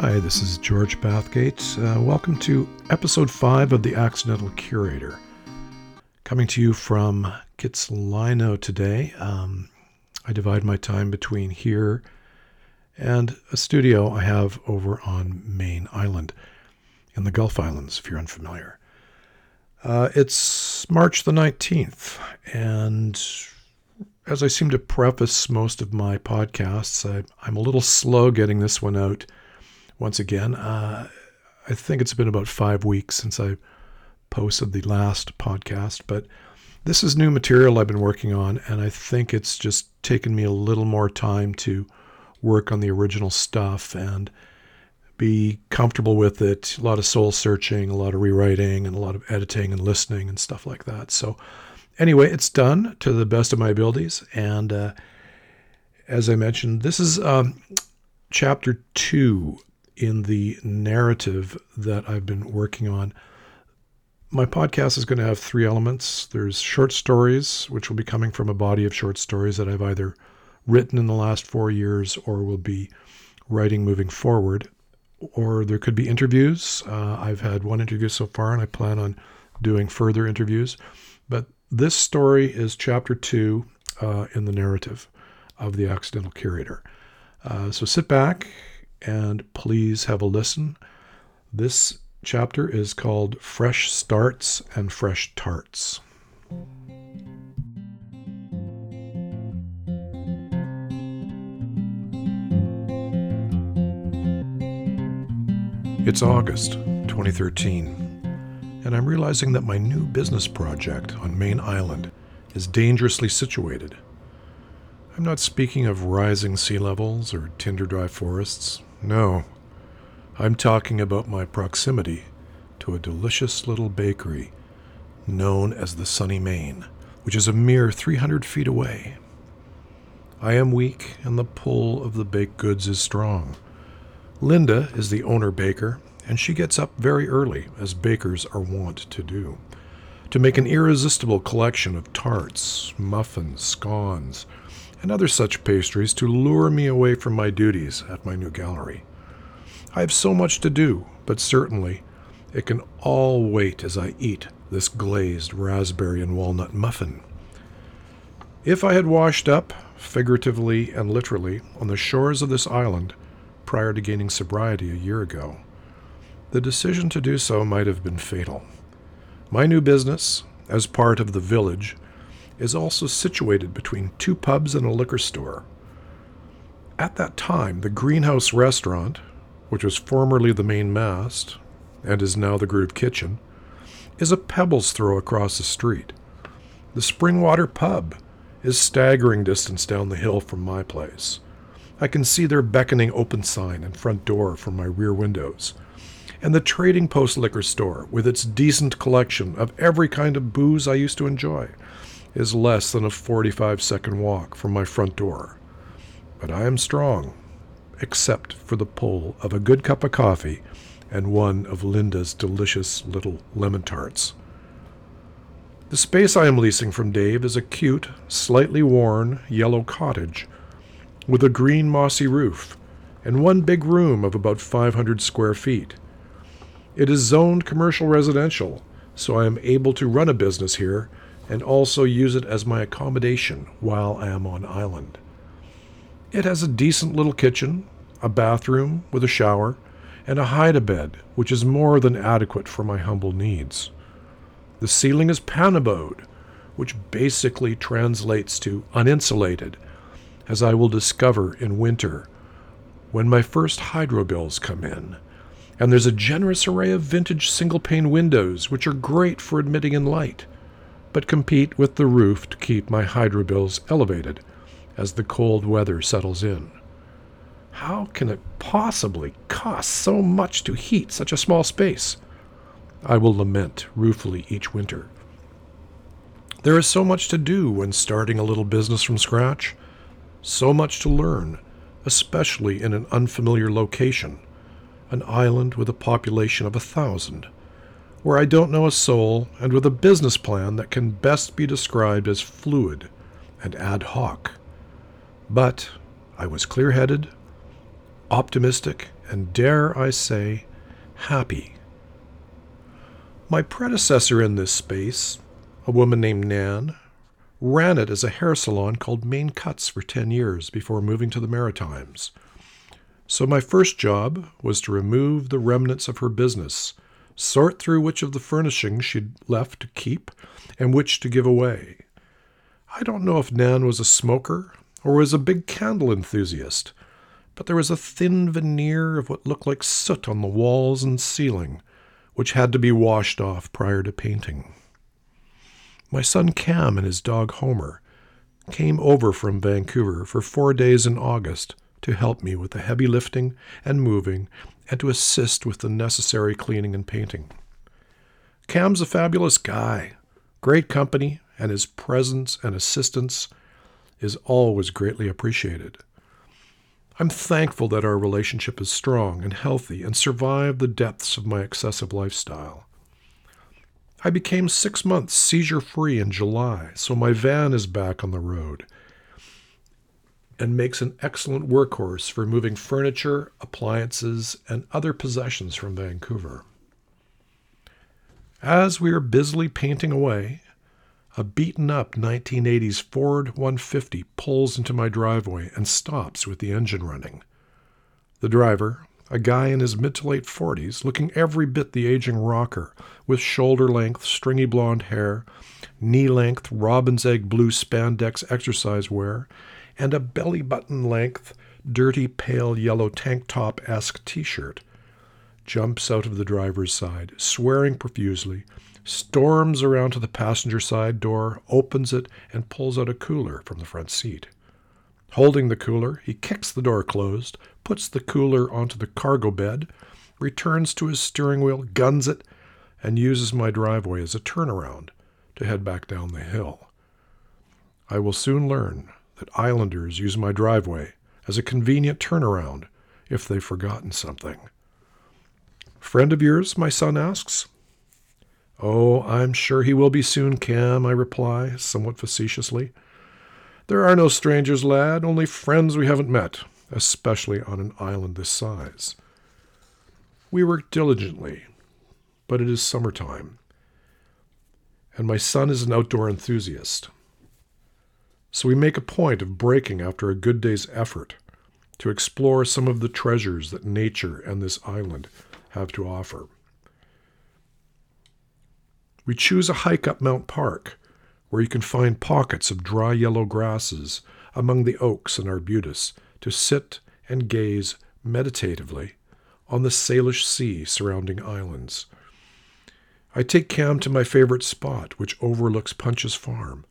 Hi, this is George Bathgate. Uh, welcome to episode 5 of The Accidental Curator. Coming to you from Kitsilano today. Um, I divide my time between here and a studio I have over on Mayne Island in the Gulf Islands, if you're unfamiliar. Uh, it's March the 19th, and as I seem to preface most of my podcasts, I, I'm a little slow getting this one out once again. Uh, I think it's been about five weeks since I posted the last podcast, but this is new material I've been working on, and I think it's just taken me a little more time to work on the original stuff and be comfortable with it. A lot of soul searching, a lot of rewriting, and a lot of editing and listening and stuff like that. So, anyway, it's done to the best of my abilities. And uh, as I mentioned, this is um, chapter two in the narrative that I've been working on. My podcast is going to have three elements. There's short stories, which will be coming from a body of short stories that I've either written in the last four years or will be writing moving forward. Or there could be interviews. Uh, I've had one interview so far, and I plan on doing further interviews. But this story is chapter two uh, in the narrative of The Accidental Curator. Uh, so sit back and please have a listen. This chapter is called Fresh Starts and Fresh Tarts. It's August 2013, and I'm realizing that my new business project on Mayne Island is dangerously situated. I'm not speaking of rising sea levels or tinder dry forests. No, I'm talking about my proximity to a delicious little bakery known as the Sunny Mayne, which is a mere 300 feet away. I am weak, and the pull of the baked goods is strong. Linda is the owner baker, and she gets up very early, as bakers are wont to do, to make an irresistible collection of tarts, muffins, scones, and other such pastries to lure me away from my duties at my new gallery. I have so much to do, but certainly it can all wait as I eat this glazed raspberry and walnut muffin. If I had washed up, figuratively and literally, on the shores of this island prior to gaining sobriety a year ago, the decision to do so might have been fatal. My new business, as part of the village, is also situated between two pubs and a liquor store. At that time, the Greenhouse Restaurant, which was formerly the main mast and is now the Groove Kitchen, is a pebble's throw across the street. The Springwater Pub is staggering distance down the hill from my place. I can see their beckoning open sign and front door from my rear windows. And the Trading Post liquor store, with its decent collection of every kind of booze I used to enjoy, is less than a 45 second walk from my front door. But I am strong, except for the pull of a good cup of coffee and one of Linda's delicious little lemon tarts. The space I am leasing from Dave is a cute, slightly worn yellow cottage with a green mossy roof and one big room of about 500 square feet. It is zoned commercial residential, so I am able to run a business here and also use it as my accommodation while I am on island. It has a decent little kitchen, a bathroom with a shower, and a hide-a-bed, which is more than adequate for my humble needs. The ceiling is panabode, which basically translates to uninsulated, as I will discover in winter when my first hydro bills come in. And there's a generous array of vintage single pane windows, which are great for admitting in light but compete with the roof to keep my hydro bills elevated as the cold weather settles in. How can it possibly cost so much to heat such a small space? I will lament ruefully each winter. There is so much to do when starting a little business from scratch, so much to learn, especially in an unfamiliar location, an island with a population of a thousand where I don't know a soul, and with a business plan that can best be described as fluid and ad hoc. But I was clear headed, optimistic, and dare I say, happy. My predecessor in this space, a woman named Nan, ran it as a hair salon called Mayne Cuts for 10 years before moving to the Maritimes. So my first job was to remove the remnants of her business, sort through which of the furnishings she'd left to keep and which to give away. I don't know if Nan was a smoker or was a big candle enthusiast, but there was a thin veneer of what looked like soot on the walls and ceiling, which had to be washed off prior to painting. My son Cam and his dog Homer came over from Vancouver for four days in August to help me with the heavy lifting and moving and to assist with the necessary cleaning and painting. Cam's a fabulous guy, great company, and his presence and assistance is always greatly appreciated. I'm thankful that our relationship is strong and healthy and survived the depths of my excessive lifestyle. I became six months seizure free in July, so my van is back on the road and makes an excellent workhorse for moving furniture, appliances, and other possessions from Vancouver. As we are busily painting away, a beaten up 1980s Ford 150 pulls into my driveway and stops with the engine running. The driver, a guy in his mid to late 40s, looking every bit the aging rocker, with shoulder length, stringy blonde hair, knee length, robin's egg blue spandex exercise wear, and a belly button length, dirty pale yellow tank top esque t shirt, jumps out of the driver's side, swearing profusely, storms around to the passenger side door, opens it, and pulls out a cooler from the front seat. Holding the cooler, he kicks the door closed, puts the cooler onto the cargo bed, returns to his steering wheel, guns it, and uses my driveway as a turnaround to head back down the hill. I will soon learn that islanders use my driveway as a convenient turnaround if they've forgotten something. Friend of yours? my son asks. Oh, I'm sure he will be soon, Cam, I reply, somewhat facetiously. There are no strangers, lad, only friends we haven't met, especially on an island this size. We work diligently, but it is summertime, and my son is an outdoor enthusiast. So we make a point of breaking after a good day's effort to explore some of the treasures that nature and this island have to offer. We choose a hike up Mount Parke where you can find pockets of dry yellow grasses among the oaks and arbutus to sit and gaze meditatively on the Salish Sea surrounding islands. I take Cam to my favorite spot, which overlooks Punch's farm,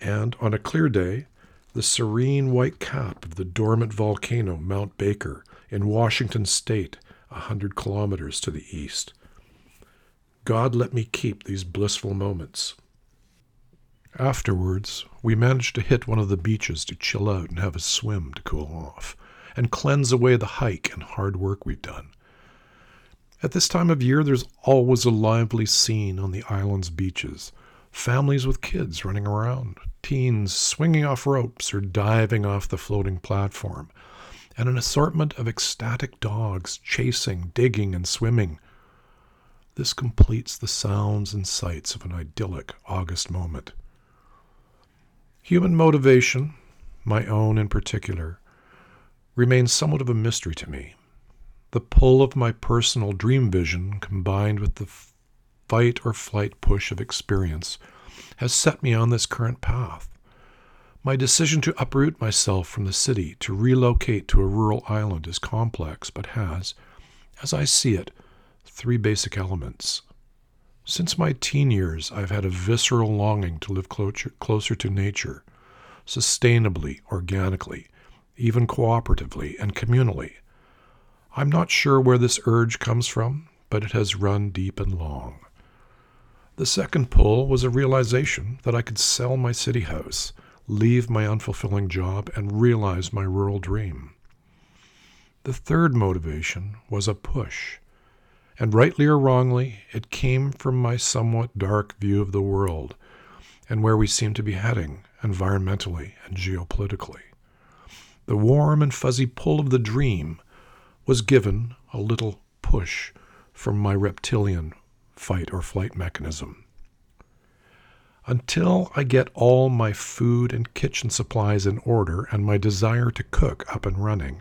and on a clear day, the serene white cap of the dormant volcano Mount Baker in Washington state, a hundred kilometers to the east. God let me keep these blissful moments. Afterwards, we managed to hit one of the beaches to chill out and have a swim to cool off, and cleanse away the hike and hard work we'd done. At this time of year, there's always a lively scene on the island's beaches families with kids running around, teens swinging off ropes or diving off the floating platform, and an assortment of ecstatic dogs chasing, digging, and swimming. This completes the sounds and sights of an idyllic August moment. Human motivation, my own in particular, remains somewhat of a mystery to me. The pull of my personal dream vision combined with the fight or flight push of experience has set me on this current path. My decision to uproot myself from the city to relocate to a rural island is complex, but has, as I see it, three basic elements. Since my teen years, I've had a visceral longing to live closer, closer to nature, sustainably, organically, even cooperatively and communally. I'm not sure where this urge comes from, but it has run deep and long. The second pull was a realization that I could sell my city house, leave my unfulfilling job, and realize my rural dream. The third motivation was a push and rightly or wrongly, it came from my somewhat dark view of the world and where we seem to be heading environmentally and geopolitically. The warm and fuzzy pull of the dream was given a little push from my reptilian fight or flight mechanism. Until I get all my food and kitchen supplies in order and my desire to cook up and running,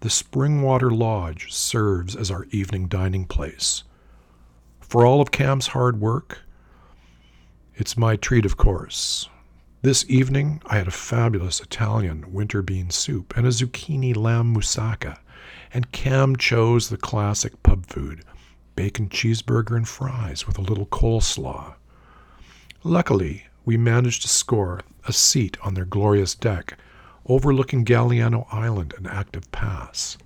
the Springwater Lodge serves as our evening dining place. For all of Cam's hard work, it's my treat, of course. This evening, I had a fabulous Italian winter bean soup and a zucchini lamb moussaka, and Cam chose the classic pub food bacon cheeseburger and fries with a little coleslaw. Luckily, we managed to score a seat on their glorious deck overlooking Galiano Island and Active Pass.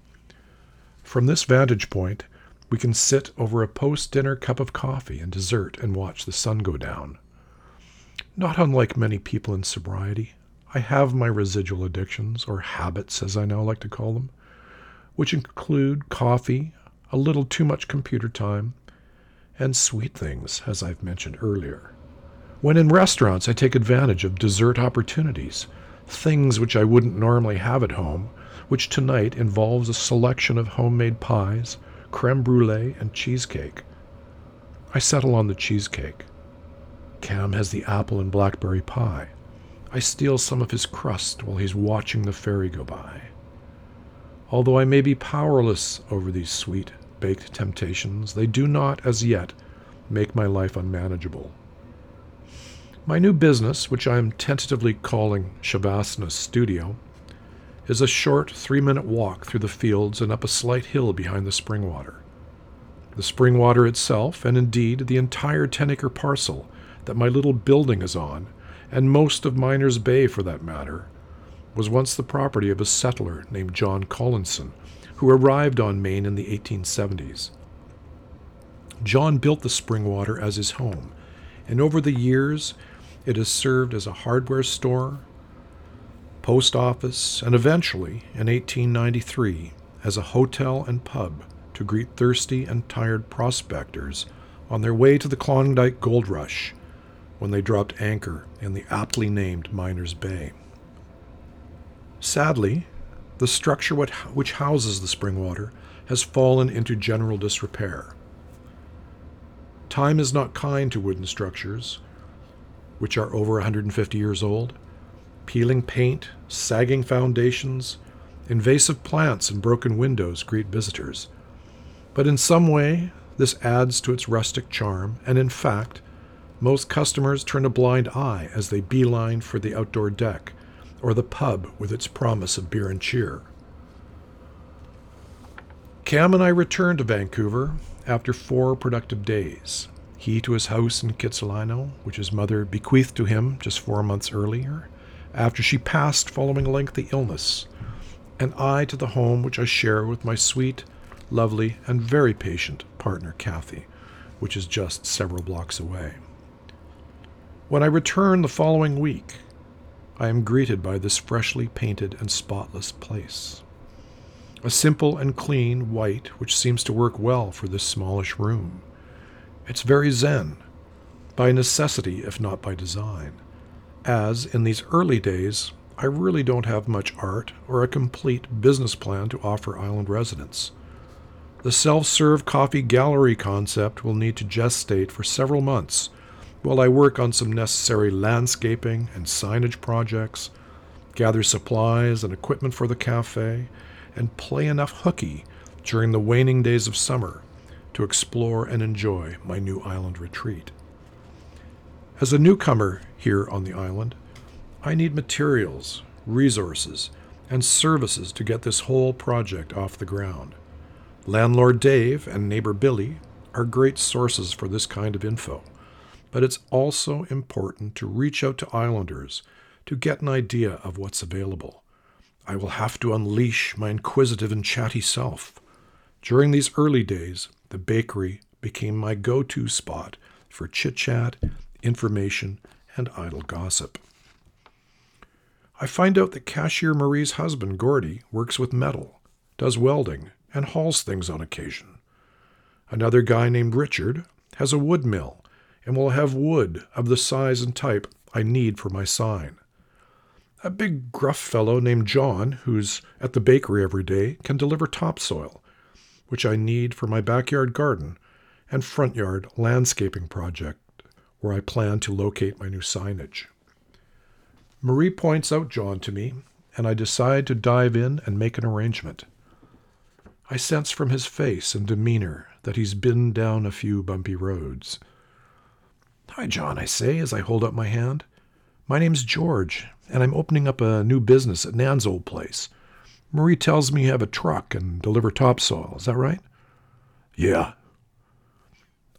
From this vantage point, we can sit over a post dinner cup of coffee and dessert and watch the sun go down. Not unlike many people in sobriety, I have my residual addictions, or habits as I now like to call them, which include coffee, a little too much computer time, and sweet things, as I've mentioned earlier. When in restaurants, I take advantage of dessert opportunities, things which I wouldn't normally have at home, which tonight involves a selection of homemade pies, creme brulee, and cheesecake. I settle on the cheesecake. Cam has the apple and blackberry pie. I steal some of his crust while he's watching the ferry go by. Although I may be powerless over these sweet, baked temptations, they do not, as yet, make my life unmanageable. My new business, which I am tentatively calling Shavasana Studio, is a short three minute walk through the fields and up a slight hill behind the spring water. The spring water itself, and indeed the entire 10 acre parcel that my little building is on, and most of Miners Bay for that matter, was once the property of a settler named John Collinson, who arrived on Mayne in the 1870s. John built the spring water as his home, and over the years it has served as a hardware store, post office, and eventually, in 1893, as a hotel and pub to greet thirsty and tired prospectors on their way to the Klondike Gold Rush when they dropped anchor in the aptly named Miners Bay. Sadly, the structure which houses the spring-water has fallen into general disrepair. Time is not kind to wooden structures, which are over 150 years old, peeling paint, sagging foundations, invasive plants, and broken windows greet visitors. But in some way, this adds to its rustic charm, and in fact, most customers turn a blind eye as they beeline for the outdoor deck or the pub with its promise of beer and cheer. Cam and I returned to Vancouver after four productive days he to his house in Kitsilano, which his mother bequeathed to him just four months earlier, after she passed following a lengthy illness, and I to the home which I share with my sweet, lovely, and very patient partner, Kathy, which is just several blocks away. When I return the following week, I am greeted by this freshly painted and spotless place. A simple and clean white which seems to work well for this smallish room. It's very Zen, by necessity if not by design, as in these early days I really don't have much art or a complete business plan to offer island residents. The self serve coffee gallery concept will need to gestate for several months while I work on some necessary landscaping and signage projects, gather supplies and equipment for the cafe, and play enough hooky during the waning days of summer to explore and enjoy my new island retreat. As a newcomer here on the island, I need materials, resources, and services to get this whole project off the ground. Landlord Dave and neighbor Billy are great sources for this kind of info, but it's also important to reach out to islanders to get an idea of what's available. I will have to unleash my inquisitive and chatty self. During these early days, the bakery became my go to spot for chit chat, information, and idle gossip. I find out that cashier Marie's husband, Gordy, works with metal, does welding, and hauls things on occasion. Another guy named Richard has a wood mill and will have wood of the size and type I need for my sign. A big gruff fellow named John, who's at the bakery every day, can deliver topsoil, which I need for my backyard garden and front yard landscaping project, where I plan to locate my new signage. Marie points out John to me, and I decide to dive in and make an arrangement. I sense from his face and demeanor that he's been down a few bumpy roads. Hi, John, I say as I hold up my hand. My name's George, and I'm opening up a new business at Nan's old place. Marie tells me you have a truck and deliver topsoil. Is that right? Yeah.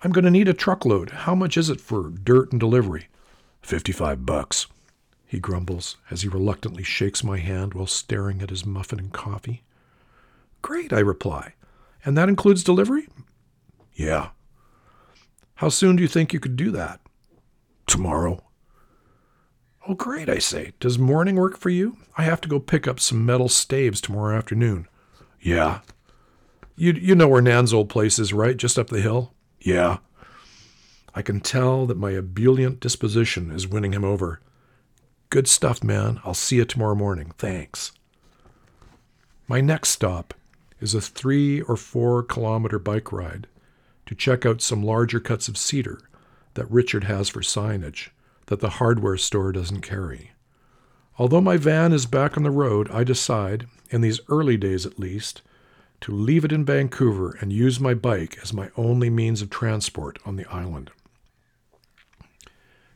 I'm going to need a truckload. How much is it for dirt and delivery? Fifty-five bucks, he grumbles as he reluctantly shakes my hand while staring at his muffin and coffee. Great, I reply. And that includes delivery? Yeah. How soon do you think you could do that? Tomorrow. Oh, great, I say. Does morning work for you? I have to go pick up some metal staves tomorrow afternoon. Yeah. You, you know where Nan's old place is, right? Just up the hill? Yeah. I can tell that my ebullient disposition is winning him over. Good stuff, man. I'll see you tomorrow morning. Thanks. My next stop is a three or four kilometer bike ride to check out some larger cuts of cedar that Richard has for signage that the hardware store doesn't carry. Although my van is back on the road, I decide, in these early days at least, to leave it in Vancouver and use my bike as my only means of transport on the island.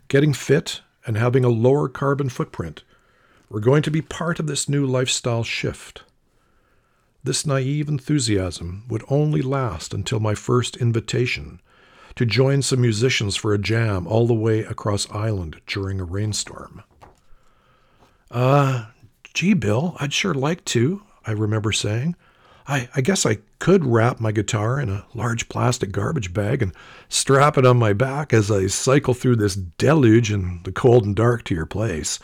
Getting fit and having a lower carbon footprint were going to be part of this new lifestyle shift. This naive enthusiasm would only last until my first invitation to join some musicians for a jam all the way across island during a rainstorm. Uh, gee, Bill, I'd sure like to, I remember saying. I, I guess I could wrap my guitar in a large plastic garbage bag and strap it on my back as I cycle through this deluge in the cold and dark to your place.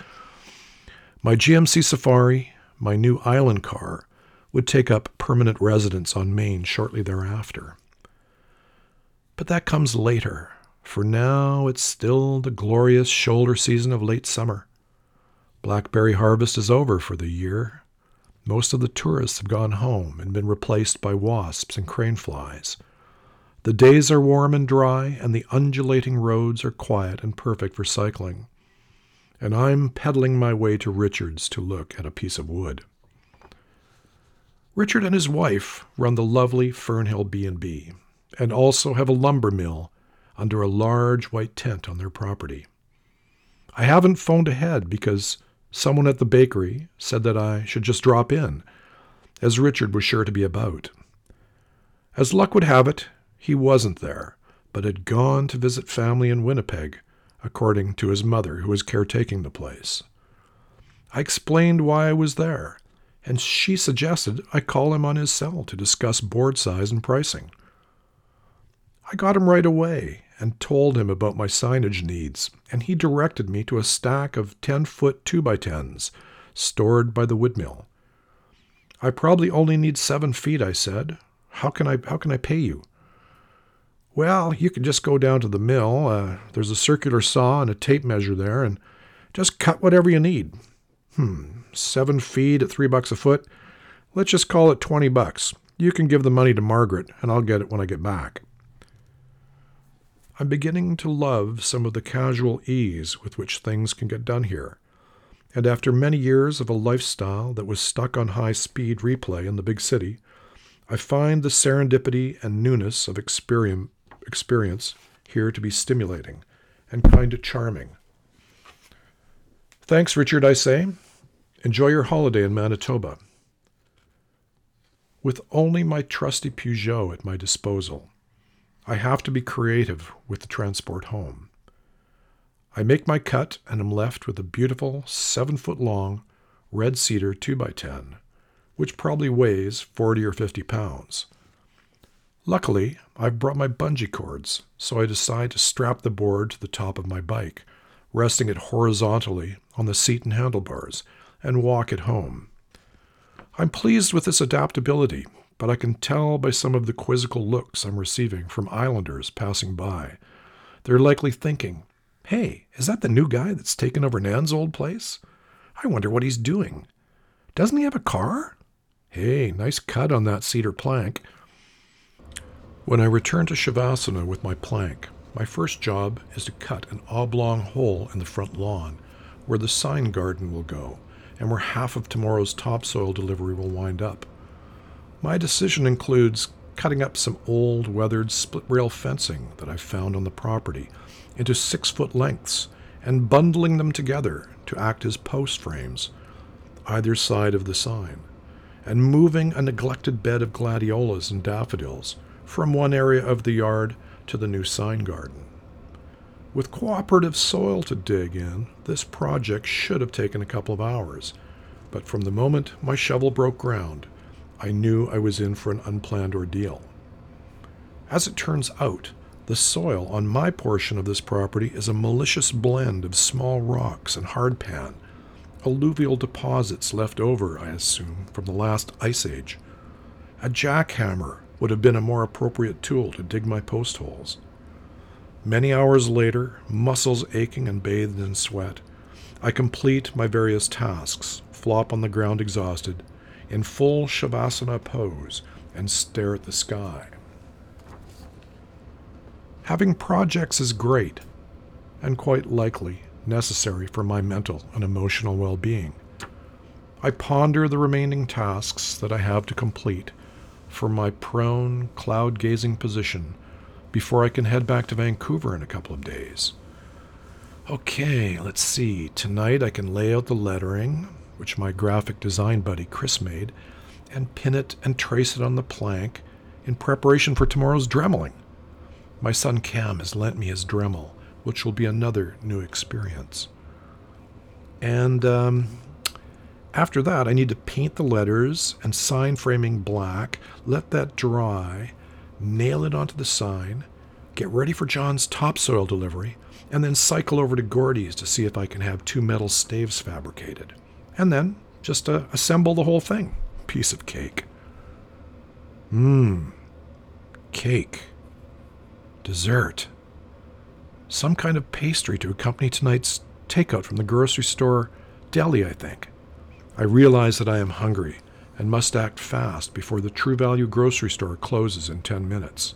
My GMC Safari, my new island car, would take up permanent residence on Mayne shortly thereafter. But that comes later, for now it's still the glorious shoulder season of late summer. Blackberry harvest is over for the year. Most of the tourists have gone home and been replaced by wasps and crane flies. The days are warm and dry, and the undulating roads are quiet and perfect for cycling. And I'm pedaling my way to Richard's to look at a piece of wood. Richard and his wife run the lovely Fernhill B&B, and also have a lumber mill under a large white tent on their property. I haven't phoned ahead because someone at the bakery said that I should just drop in, as Richard was sure to be about. As luck would have it, he wasn't there, but had gone to visit family in Winnipeg, according to his mother, who was caretaking the place. I explained why I was there, and she suggested I call him on his cell to discuss board size and pricing. I got him right away and told him about my signage needs, and he directed me to a stack of 10 foot 2 by 10s stored by the woodmill. I probably only need seven feet, I said. How can I, how can I pay you? Well, you can just go down to the mill. Uh, there's a circular saw and a tape measure there, and just cut whatever you need. Hmm, seven feet at three bucks a foot. Let's just call it 20 bucks. You can give the money to Margaret, and I'll get it when I get back. I'm beginning to love some of the casual ease with which things can get done here. And after many years of a lifestyle that was stuck on high speed replay in the big city, I find the serendipity and newness of experience here to be stimulating and kind of charming. Thanks, Richard, I say. Enjoy your holiday in Manitoba. With only my trusty Peugeot at my disposal, I have to be creative with the transport home. I make my cut and am left with a beautiful seven foot long red cedar 2x10, which probably weighs 40 or 50 pounds. Luckily, I've brought my bungee cords, so I decide to strap the board to the top of my bike, resting it horizontally on the seat and handlebars, and walk it home. I'm pleased with this adaptability but I can tell by some of the quizzical looks I'm receiving from islanders passing by. They're likely thinking, hey, is that the new guy that's taken over Nan's old place? I wonder what he's doing. Doesn't he have a car? Hey, nice cut on that cedar plank. When I return to Shavasana with my plank, my first job is to cut an oblong hole in the front lawn where the sign garden will go and where half of tomorrow's topsoil delivery will wind up. My decision includes cutting up some old, weathered split rail fencing that I found on the property into six foot lengths and bundling them together to act as post frames either side of the sign, and moving a neglected bed of gladiolas and daffodils from one area of the yard to the new sign garden. With cooperative soil to dig in, this project should have taken a couple of hours, but from the moment my shovel broke ground, I knew I was in for an unplanned ordeal. As it turns out, the soil on my portion of this property is a malicious blend of small rocks and hardpan, alluvial deposits left over, I assume, from the last ice age. A jackhammer would have been a more appropriate tool to dig my post holes. Many hours later, muscles aching and bathed in sweat, I complete my various tasks, flop on the ground exhausted, in full Shavasana pose, and stare at the sky. Having projects is great, and quite likely necessary for my mental and emotional well being. I ponder the remaining tasks that I have to complete from my prone, cloud gazing position before I can head back to Vancouver in a couple of days. Okay, let's see. Tonight I can lay out the lettering, which my graphic design buddy Chris made, and pin it and trace it on the plank in preparation for tomorrow's dremeling. My son Cam has lent me his Dremel, which will be another new experience. And um, after that, I need to paint the letters and sign framing black, let that dry, nail it onto the sign, get ready for John's topsoil delivery, and then cycle over to Gordy's to see if I can have two metal staves fabricated. And then just uh, assemble the whole thing. Piece of cake. Mmm. Cake. Dessert. Some kind of pastry to accompany tonight's takeout from the grocery store deli, I think. I realize that I am hungry and must act fast before the True Value grocery store closes in 10 minutes.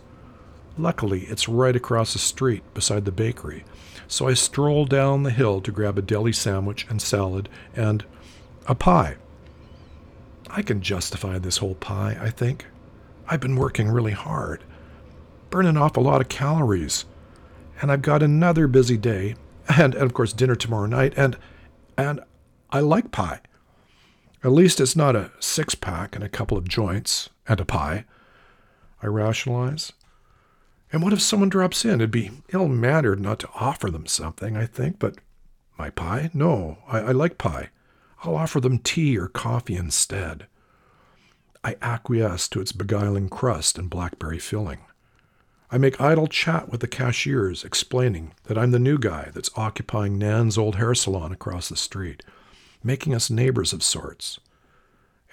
Luckily, it's right across the street beside the bakery, so I stroll down the hill to grab a deli sandwich and salad and a pie. I can justify this whole pie, I think. I've been working really hard, burning off a lot of calories, and I've got another busy day, and, and of course dinner tomorrow night, and and I like pie. At least it's not a six pack and a couple of joints and a pie. I rationalize. And what if someone drops in? It'd be ill mannered not to offer them something, I think, but my pie? No, I, I like pie. I'll offer them tea or coffee instead. I acquiesce to its beguiling crust and blackberry filling. I make idle chat with the cashiers, explaining that I'm the new guy that's occupying Nan's old hair salon across the street making us neighbors of sorts.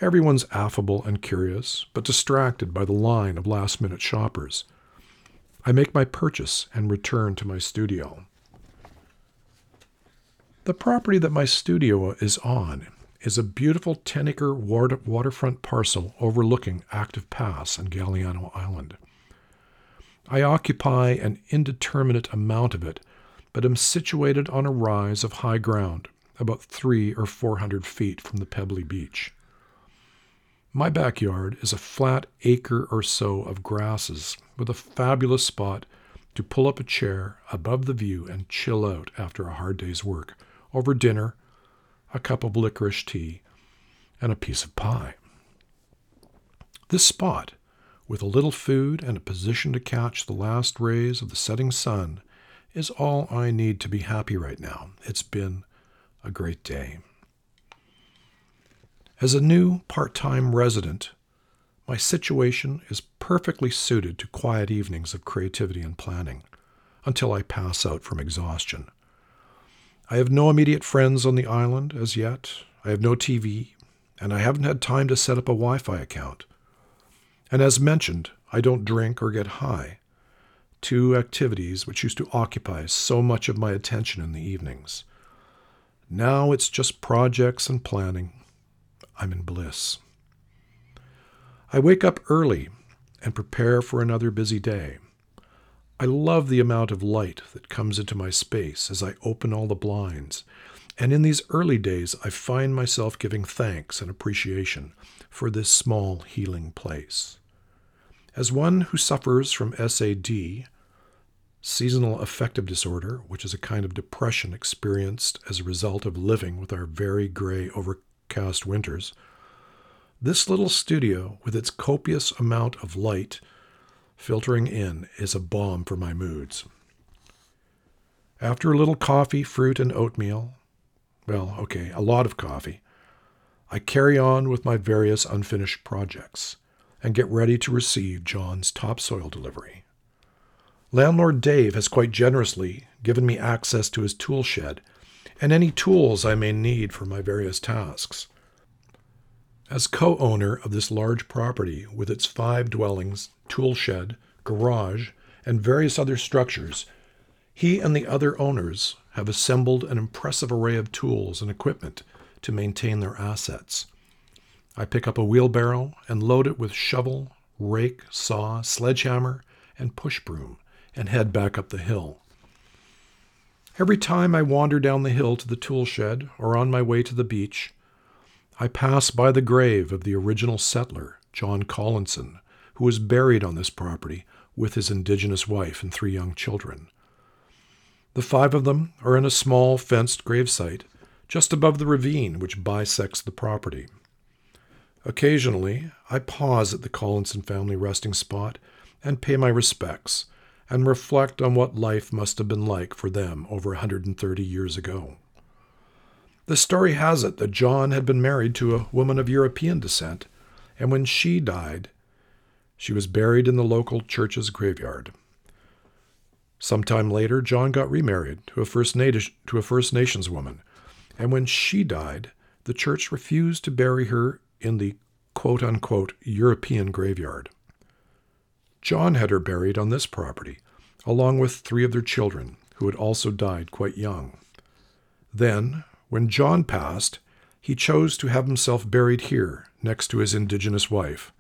Everyone's affable and curious, but distracted by the line of last minute shoppers. I make my purchase and return to my studio. The property that my studio is on is a beautiful 10 acre waterfront parcel overlooking Active Pass and Galiano Island. I occupy an indeterminate amount of it, but am situated on a rise of high ground about three or four hundred feet from the pebbly beach. My backyard is a flat acre or so of grasses with a fabulous spot to pull up a chair above the view and chill out after a hard day's work over dinner, a cup of licorice tea, and a piece of pie. This spot, with a little food and a position to catch the last rays of the setting sun, is all I need to be happy right now. It's been a great day. As a new part time resident, my situation is perfectly suited to quiet evenings of creativity and planning until I pass out from exhaustion. I have no immediate friends on the island as yet. I have no TV, and I haven't had time to set up a Wi Fi account. And as mentioned, I don't drink or get high, two activities which used to occupy so much of my attention in the evenings. Now it's just projects and planning. I'm in bliss. I wake up early and prepare for another busy day. I love the amount of light that comes into my space as I open all the blinds, and in these early days I find myself giving thanks and appreciation for this small healing place. As one who suffers from SAD, seasonal affective disorder, which is a kind of depression experienced as a result of living with our very gray, overcast winters, this little studio, with its copious amount of light filtering in, is a balm for my moods. After a little coffee, fruit, and oatmeal, well, okay, a lot of coffee, I carry on with my various unfinished projects and get ready to receive John's topsoil delivery. Landlord Dave has quite generously given me access to his tool shed and any tools I may need for my various tasks. As co owner of this large property with its five dwellings, tool shed, garage, and various other structures, he and the other owners have assembled an impressive array of tools and equipment to maintain their assets. I pick up a wheelbarrow and load it with shovel, rake, saw, sledgehammer, and push broom and head back up the hill. Every time I wander down the hill to the tool shed or on my way to the beach, I pass by the grave of the original settler, John Collinson, who was buried on this property with his indigenous wife and three young children. The five of them are in a small fenced gravesite just above the ravine which bisects the property. Occasionally, I pause at the Collinson family resting spot and pay my respects and reflect on what life must have been like for them over a 130 years ago. The story has it that John had been married to a woman of European descent, and when she died, she was buried in the local church's graveyard. Some time later, John got remarried to a First, to a First Nations woman, and when she died, the church refused to bury her in the quote unquote European graveyard. John had her buried on this property, along with three of their children, who had also died quite young. Then, when John passed, he chose to have himself buried here next to his indigenous wife,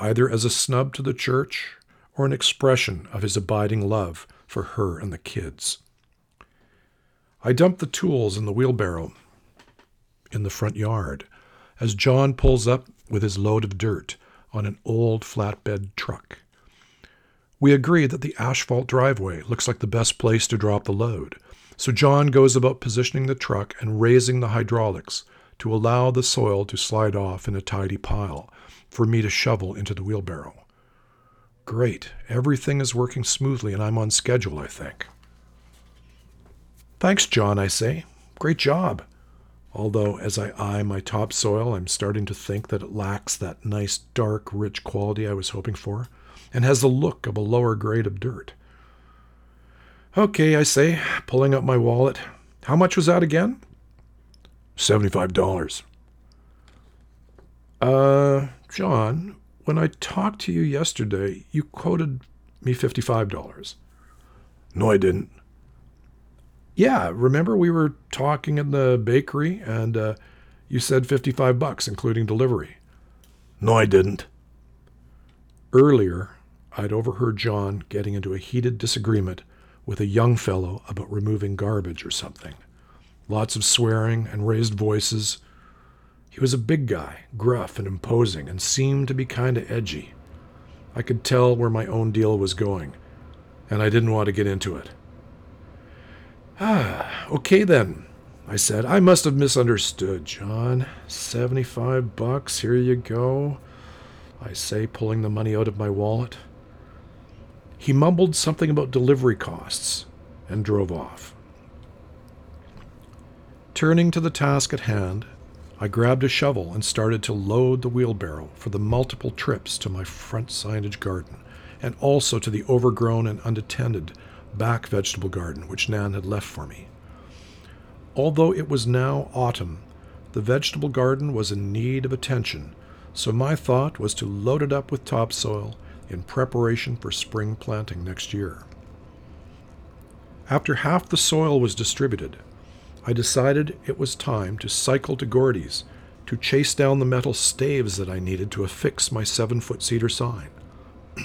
either as a snub to the church or an expression of his abiding love for her and the kids. I dump the tools in the wheelbarrow in the front yard as John pulls up with his load of dirt on an old flatbed truck. We agree that the asphalt driveway looks like the best place to drop the load, so John goes about positioning the truck and raising the hydraulics to allow the soil to slide off in a tidy pile for me to shovel into the wheelbarrow. Great, everything is working smoothly and I'm on schedule, I think. Thanks, John, I say. Great job. Although, as I eye my topsoil, I'm starting to think that it lacks that nice, dark, rich quality I was hoping for, and has the look of a lower grade of dirt. Okay, I say, pulling up my wallet. How much was that again? $75. Uh, John, when I talked to you yesterday, you quoted me $55. No, I didn't. Yeah, remember we were talking in the bakery and uh, you said 55 bucks including delivery. No, I didn't. Earlier, I'd overheard John getting into a heated disagreement with a young fellow about removing garbage or something. Lots of swearing and raised voices. He was a big guy, gruff and imposing, and seemed to be kind of edgy. I could tell where my own deal was going, and I didn't want to get into it. Ah, okay then, I said. I must have misunderstood, John. Seventy-five bucks, here you go. I say, pulling the money out of my wallet. He mumbled something about delivery costs and drove off. Turning to the task at hand, I grabbed a shovel and started to load the wheelbarrow for the multiple trips to my front signage garden and also to the overgrown and unattended back vegetable garden which Nan had left for me. Although it was now autumn, the vegetable garden was in need of attention, so my thought was to load it up with topsoil in preparation for spring planting next year. After half the soil was distributed, I decided it was time to cycle to Gordy's to chase down the metal staves that I needed to affix my seven foot cedar sign.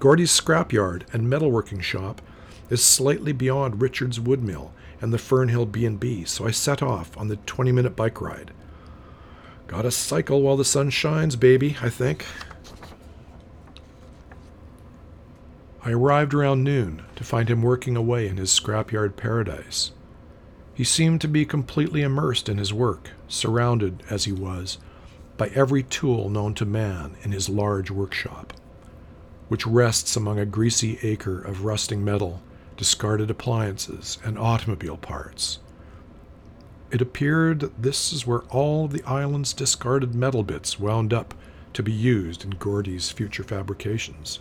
Gordy's scrapyard and metalworking shop is slightly beyond Richard's wood mill and the Fernhill B&B, so I set off on the 20-minute bike ride. Gotta cycle while the sun shines, baby, I think. I arrived around noon to find him working away in his scrapyard paradise. He seemed to be completely immersed in his work, surrounded, as he was, by every tool known to man in his large workshop, which rests among a greasy acre of rusting metal discarded appliances, and automobile parts. It appeared that this is where all the island's discarded metal bits wound up to be used in Gordy's future fabrications.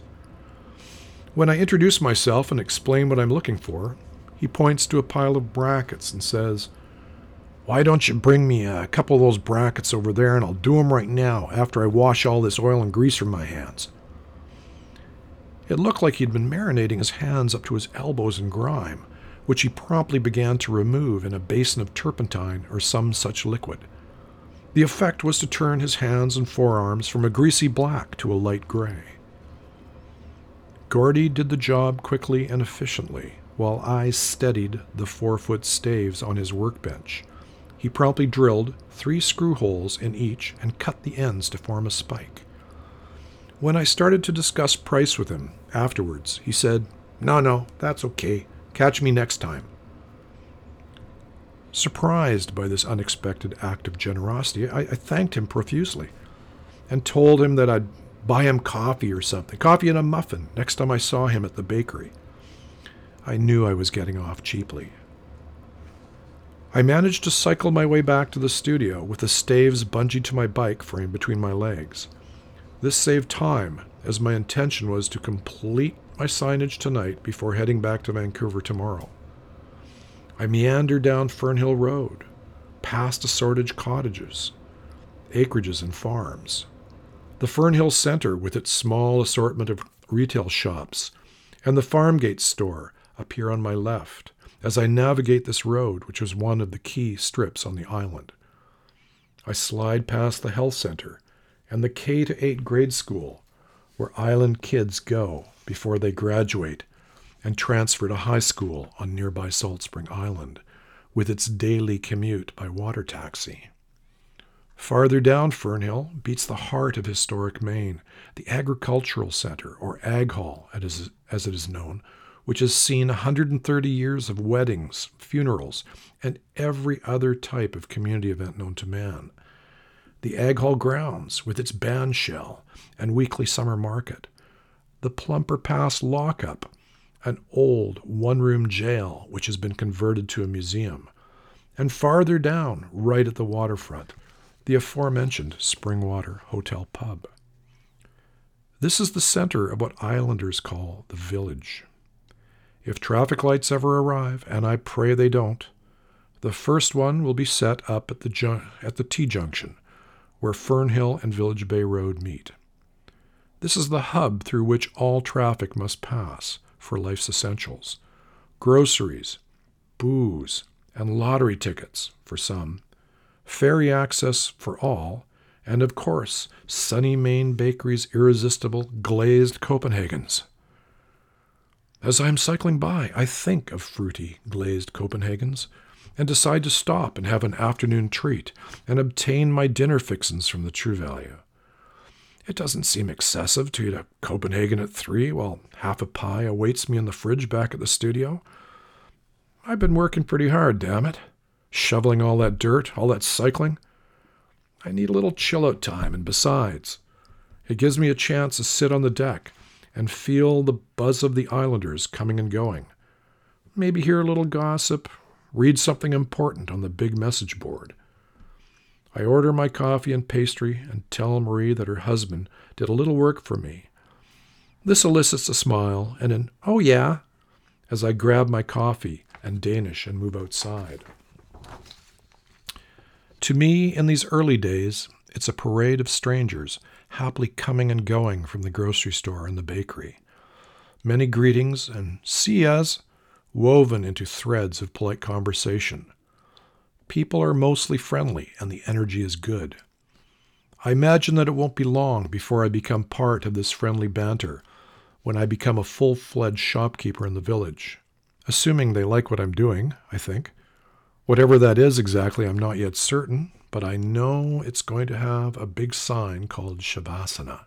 When I introduce myself and explain what I'm looking for, he points to a pile of brackets and says, Why don't you bring me a couple of those brackets over there and I'll do 'em right now after I wash all this oil and grease from my hands? It looked like he'd been marinating his hands up to his elbows in grime, which he promptly began to remove in a basin of turpentine or some such liquid. The effect was to turn his hands and forearms from a greasy black to a light gray. Gordy did the job quickly and efficiently, while I steadied the four foot staves on his workbench. He promptly drilled three screw holes in each and cut the ends to form a spike. When I started to discuss price with him afterwards, he said, No, no, that's okay. Catch me next time. Surprised by this unexpected act of generosity, I, I, thanked him profusely and told him that I'd buy him coffee or something, coffee and a muffin, next time I saw him at the bakery. I knew I was getting off cheaply. I managed to cycle my way back to the studio with the staves bungeed to my bike frame between my legs. This saved time, as my intention was to complete my signage tonight before heading back to Vancouver tomorrow. I meandered down Fernhill Road, past assorted cottages, acreages, and farms. The Fernhill Center, with its small assortment of retail shops, and the Farmgate store appear on my left as I navigate this road, which is one of the key strips on the island. I slide past the health center and the K to 8 grade school, where island kids go before they graduate and transfer to high school on nearby Salt Spring Island, with its daily commute by water taxi. Farther down Fernhill beats the heart of historic Mayne, the Agricultural Center, or Ag Hall as it is known, which has seen 130 years of weddings, funerals, and every other type of community event known to man. The Ag Hall grounds with its band shell and weekly summer market, the Plumper Pass lockup, an old one room jail which has been converted to a museum, and farther down, right at the waterfront, the aforementioned Springwater Hotel Pub. This is the center of what islanders call the village. If traffic lights ever arrive, and I pray they don't, the first one will be set up at the, at the T junction where Fernhill and Village Bay Road meet. This is the hub through which all traffic must pass for life's essentials groceries, booze, and lottery tickets for some, ferry access for all, and of course, Sunny Mayne Bakery's irresistible glazed Copenhagens. As I am cycling by, I think of fruity glazed Copenhagens and decide to stop and have an afternoon treat and obtain my dinner fixins from the True Value. It doesn't seem excessive to eat a Copenhagen at three while half a pie awaits me in the fridge back at the studio. I've been working pretty hard, damn it. Shoveling all that dirt, all that cycling. I need a little chill out time, and besides, it gives me a chance to sit on the deck and feel the buzz of the islanders coming and going. Maybe hear a little gossip read something important on the big message board. I order my coffee and pastry and tell Marie that her husband did a little work for me. This elicits a smile and an, oh yeah, as I grab my coffee and Danish and move outside. To me, in these early days, it's a parade of strangers happily coming and going from the grocery store and the bakery. Many greetings and see yas woven into threads of polite conversation. People are mostly friendly and the energy is good. I imagine that it won't be long before I become part of this friendly banter when I become a full fledged shopkeeper in the village. Assuming they like what I'm doing, I think. Whatever that is exactly, I'm not yet certain, but I know it's going to have a big sign called Shavasana.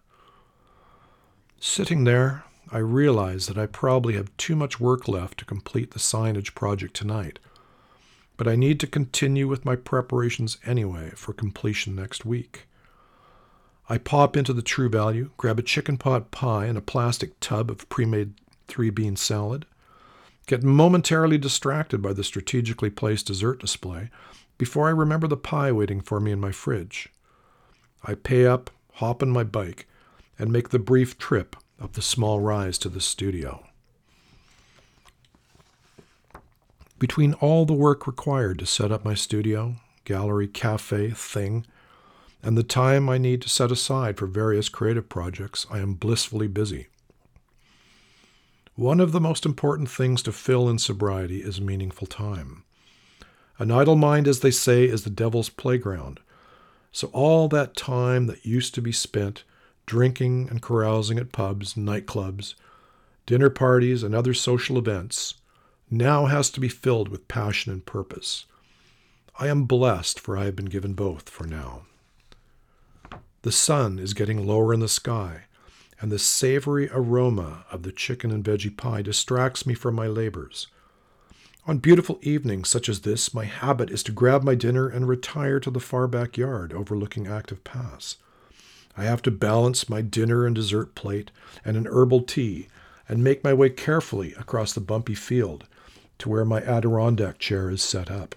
Sitting there, I realize that I probably have too much work left to complete the signage project tonight, but I need to continue with my preparations anyway for completion next week. I pop into the True Value, grab a chicken pot pie and a plastic tub of pre made three bean salad, get momentarily distracted by the strategically placed dessert display before I remember the pie waiting for me in my fridge. I pay up, hop on my bike, and make the brief trip up the small rise to the studio. Between all the work required to set up my studio, gallery, cafe, thing, and the time I need to set aside for various creative projects, I am blissfully busy. One of the most important things to fill in sobriety is meaningful time. An idle mind, as they say, is the devil's playground. So all that time that used to be spent drinking and carousing at pubs, nightclubs, dinner parties, and other social events now has to be filled with passion and purpose. I am blessed, for I have been given both for now. The sun is getting lower in the sky, and the savory aroma of the chicken and veggie pie distracts me from my labors. On beautiful evenings such as this, my habit is to grab my dinner and retire to the far backyard overlooking Active Pass. I have to balance my dinner and dessert plate and an herbal tea and make my way carefully across the bumpy field to where my Adirondack chair is set up.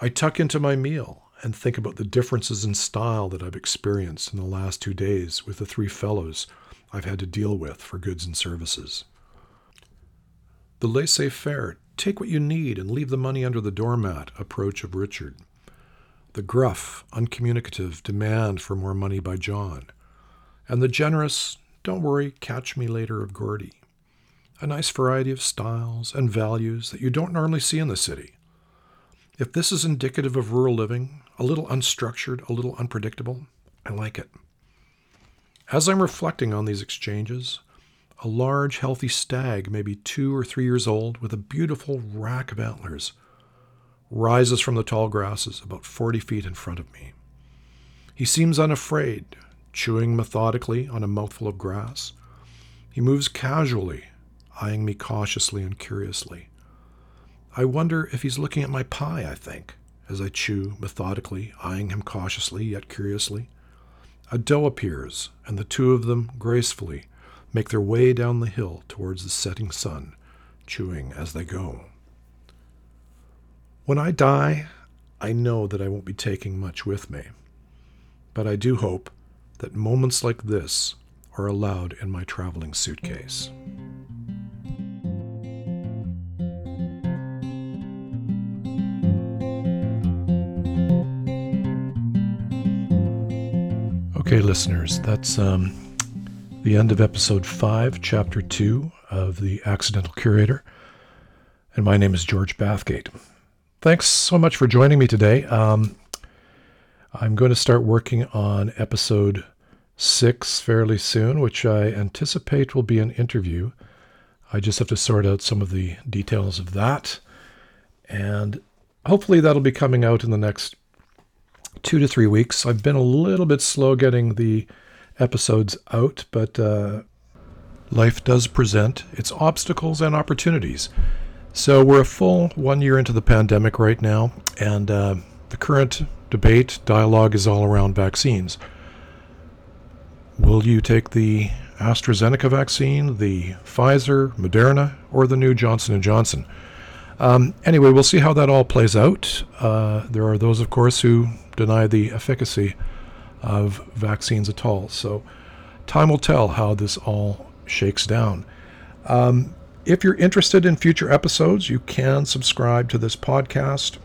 I tuck into my meal and think about the differences in style that I've experienced in the last two days with the three fellows I've had to deal with for goods and services. The laissez faire, take what you need and leave the money under the doormat approach of Richard. The gruff, uncommunicative demand for more money by John. And the generous, don't worry, catch me later of Gordy. A nice variety of styles and values that you don't normally see in the city. If this is indicative of rural living, a little unstructured, a little unpredictable, I like it. As I'm reflecting on these exchanges, a large, healthy stag, maybe two or three years old, with a beautiful rack of antlers, rises from the tall grasses about 40 feet in front of me. He seems unafraid, chewing methodically on a mouthful of grass. He moves casually, eyeing me cautiously and curiously. I wonder if he's looking at my pie, I think, as I chew methodically, eyeing him cautiously yet curiously. A doe appears, and the two of them gracefully make their way down the hill towards the setting sun, chewing as they go. When I die, I know that I won't be taking much with me, but I do hope that moments like this are allowed in my traveling suitcase. Okay, listeners, that's um, the end of episode 5, chapter 2 of The Accidental Curator. And my name is George Bathgate. Thanks so much for joining me today. Um, I'm going to start working on episode 6 fairly soon, which I anticipate will be an interview. I just have to sort out some of the details of that. And hopefully that'll be coming out in the next two to three weeks. I've been a little bit slow getting the episodes out, but uh, life does present its obstacles and opportunities. So we're a full one year into the pandemic right now, and uh, the current debate, dialogue is all around vaccines. Will you take the AstraZeneca vaccine, the Pfizer, Moderna, or the new Johnson & Johnson? Um, anyway, we'll see how that all plays out. Uh, there are those, of course, who deny the efficacy of vaccines at all. So, time will tell how this all shakes down. Um, if you're interested in future episodes, you can subscribe to this podcast.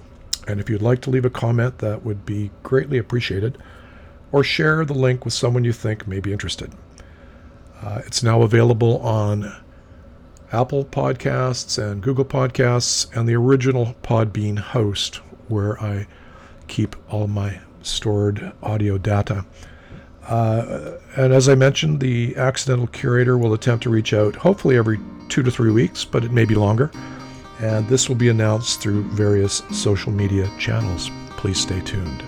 And if you'd like to leave a comment, that would be greatly appreciated. Or share the link with someone you think may be interested. Uh, it's now available on Apple Podcasts and Google Podcasts, and the original Podbean host where I keep all my stored audio data. Uh, and as I mentioned, the accidental curator will attempt to reach out hopefully every two to three weeks, but it may be longer. And this will be announced through various social media channels. Please stay tuned.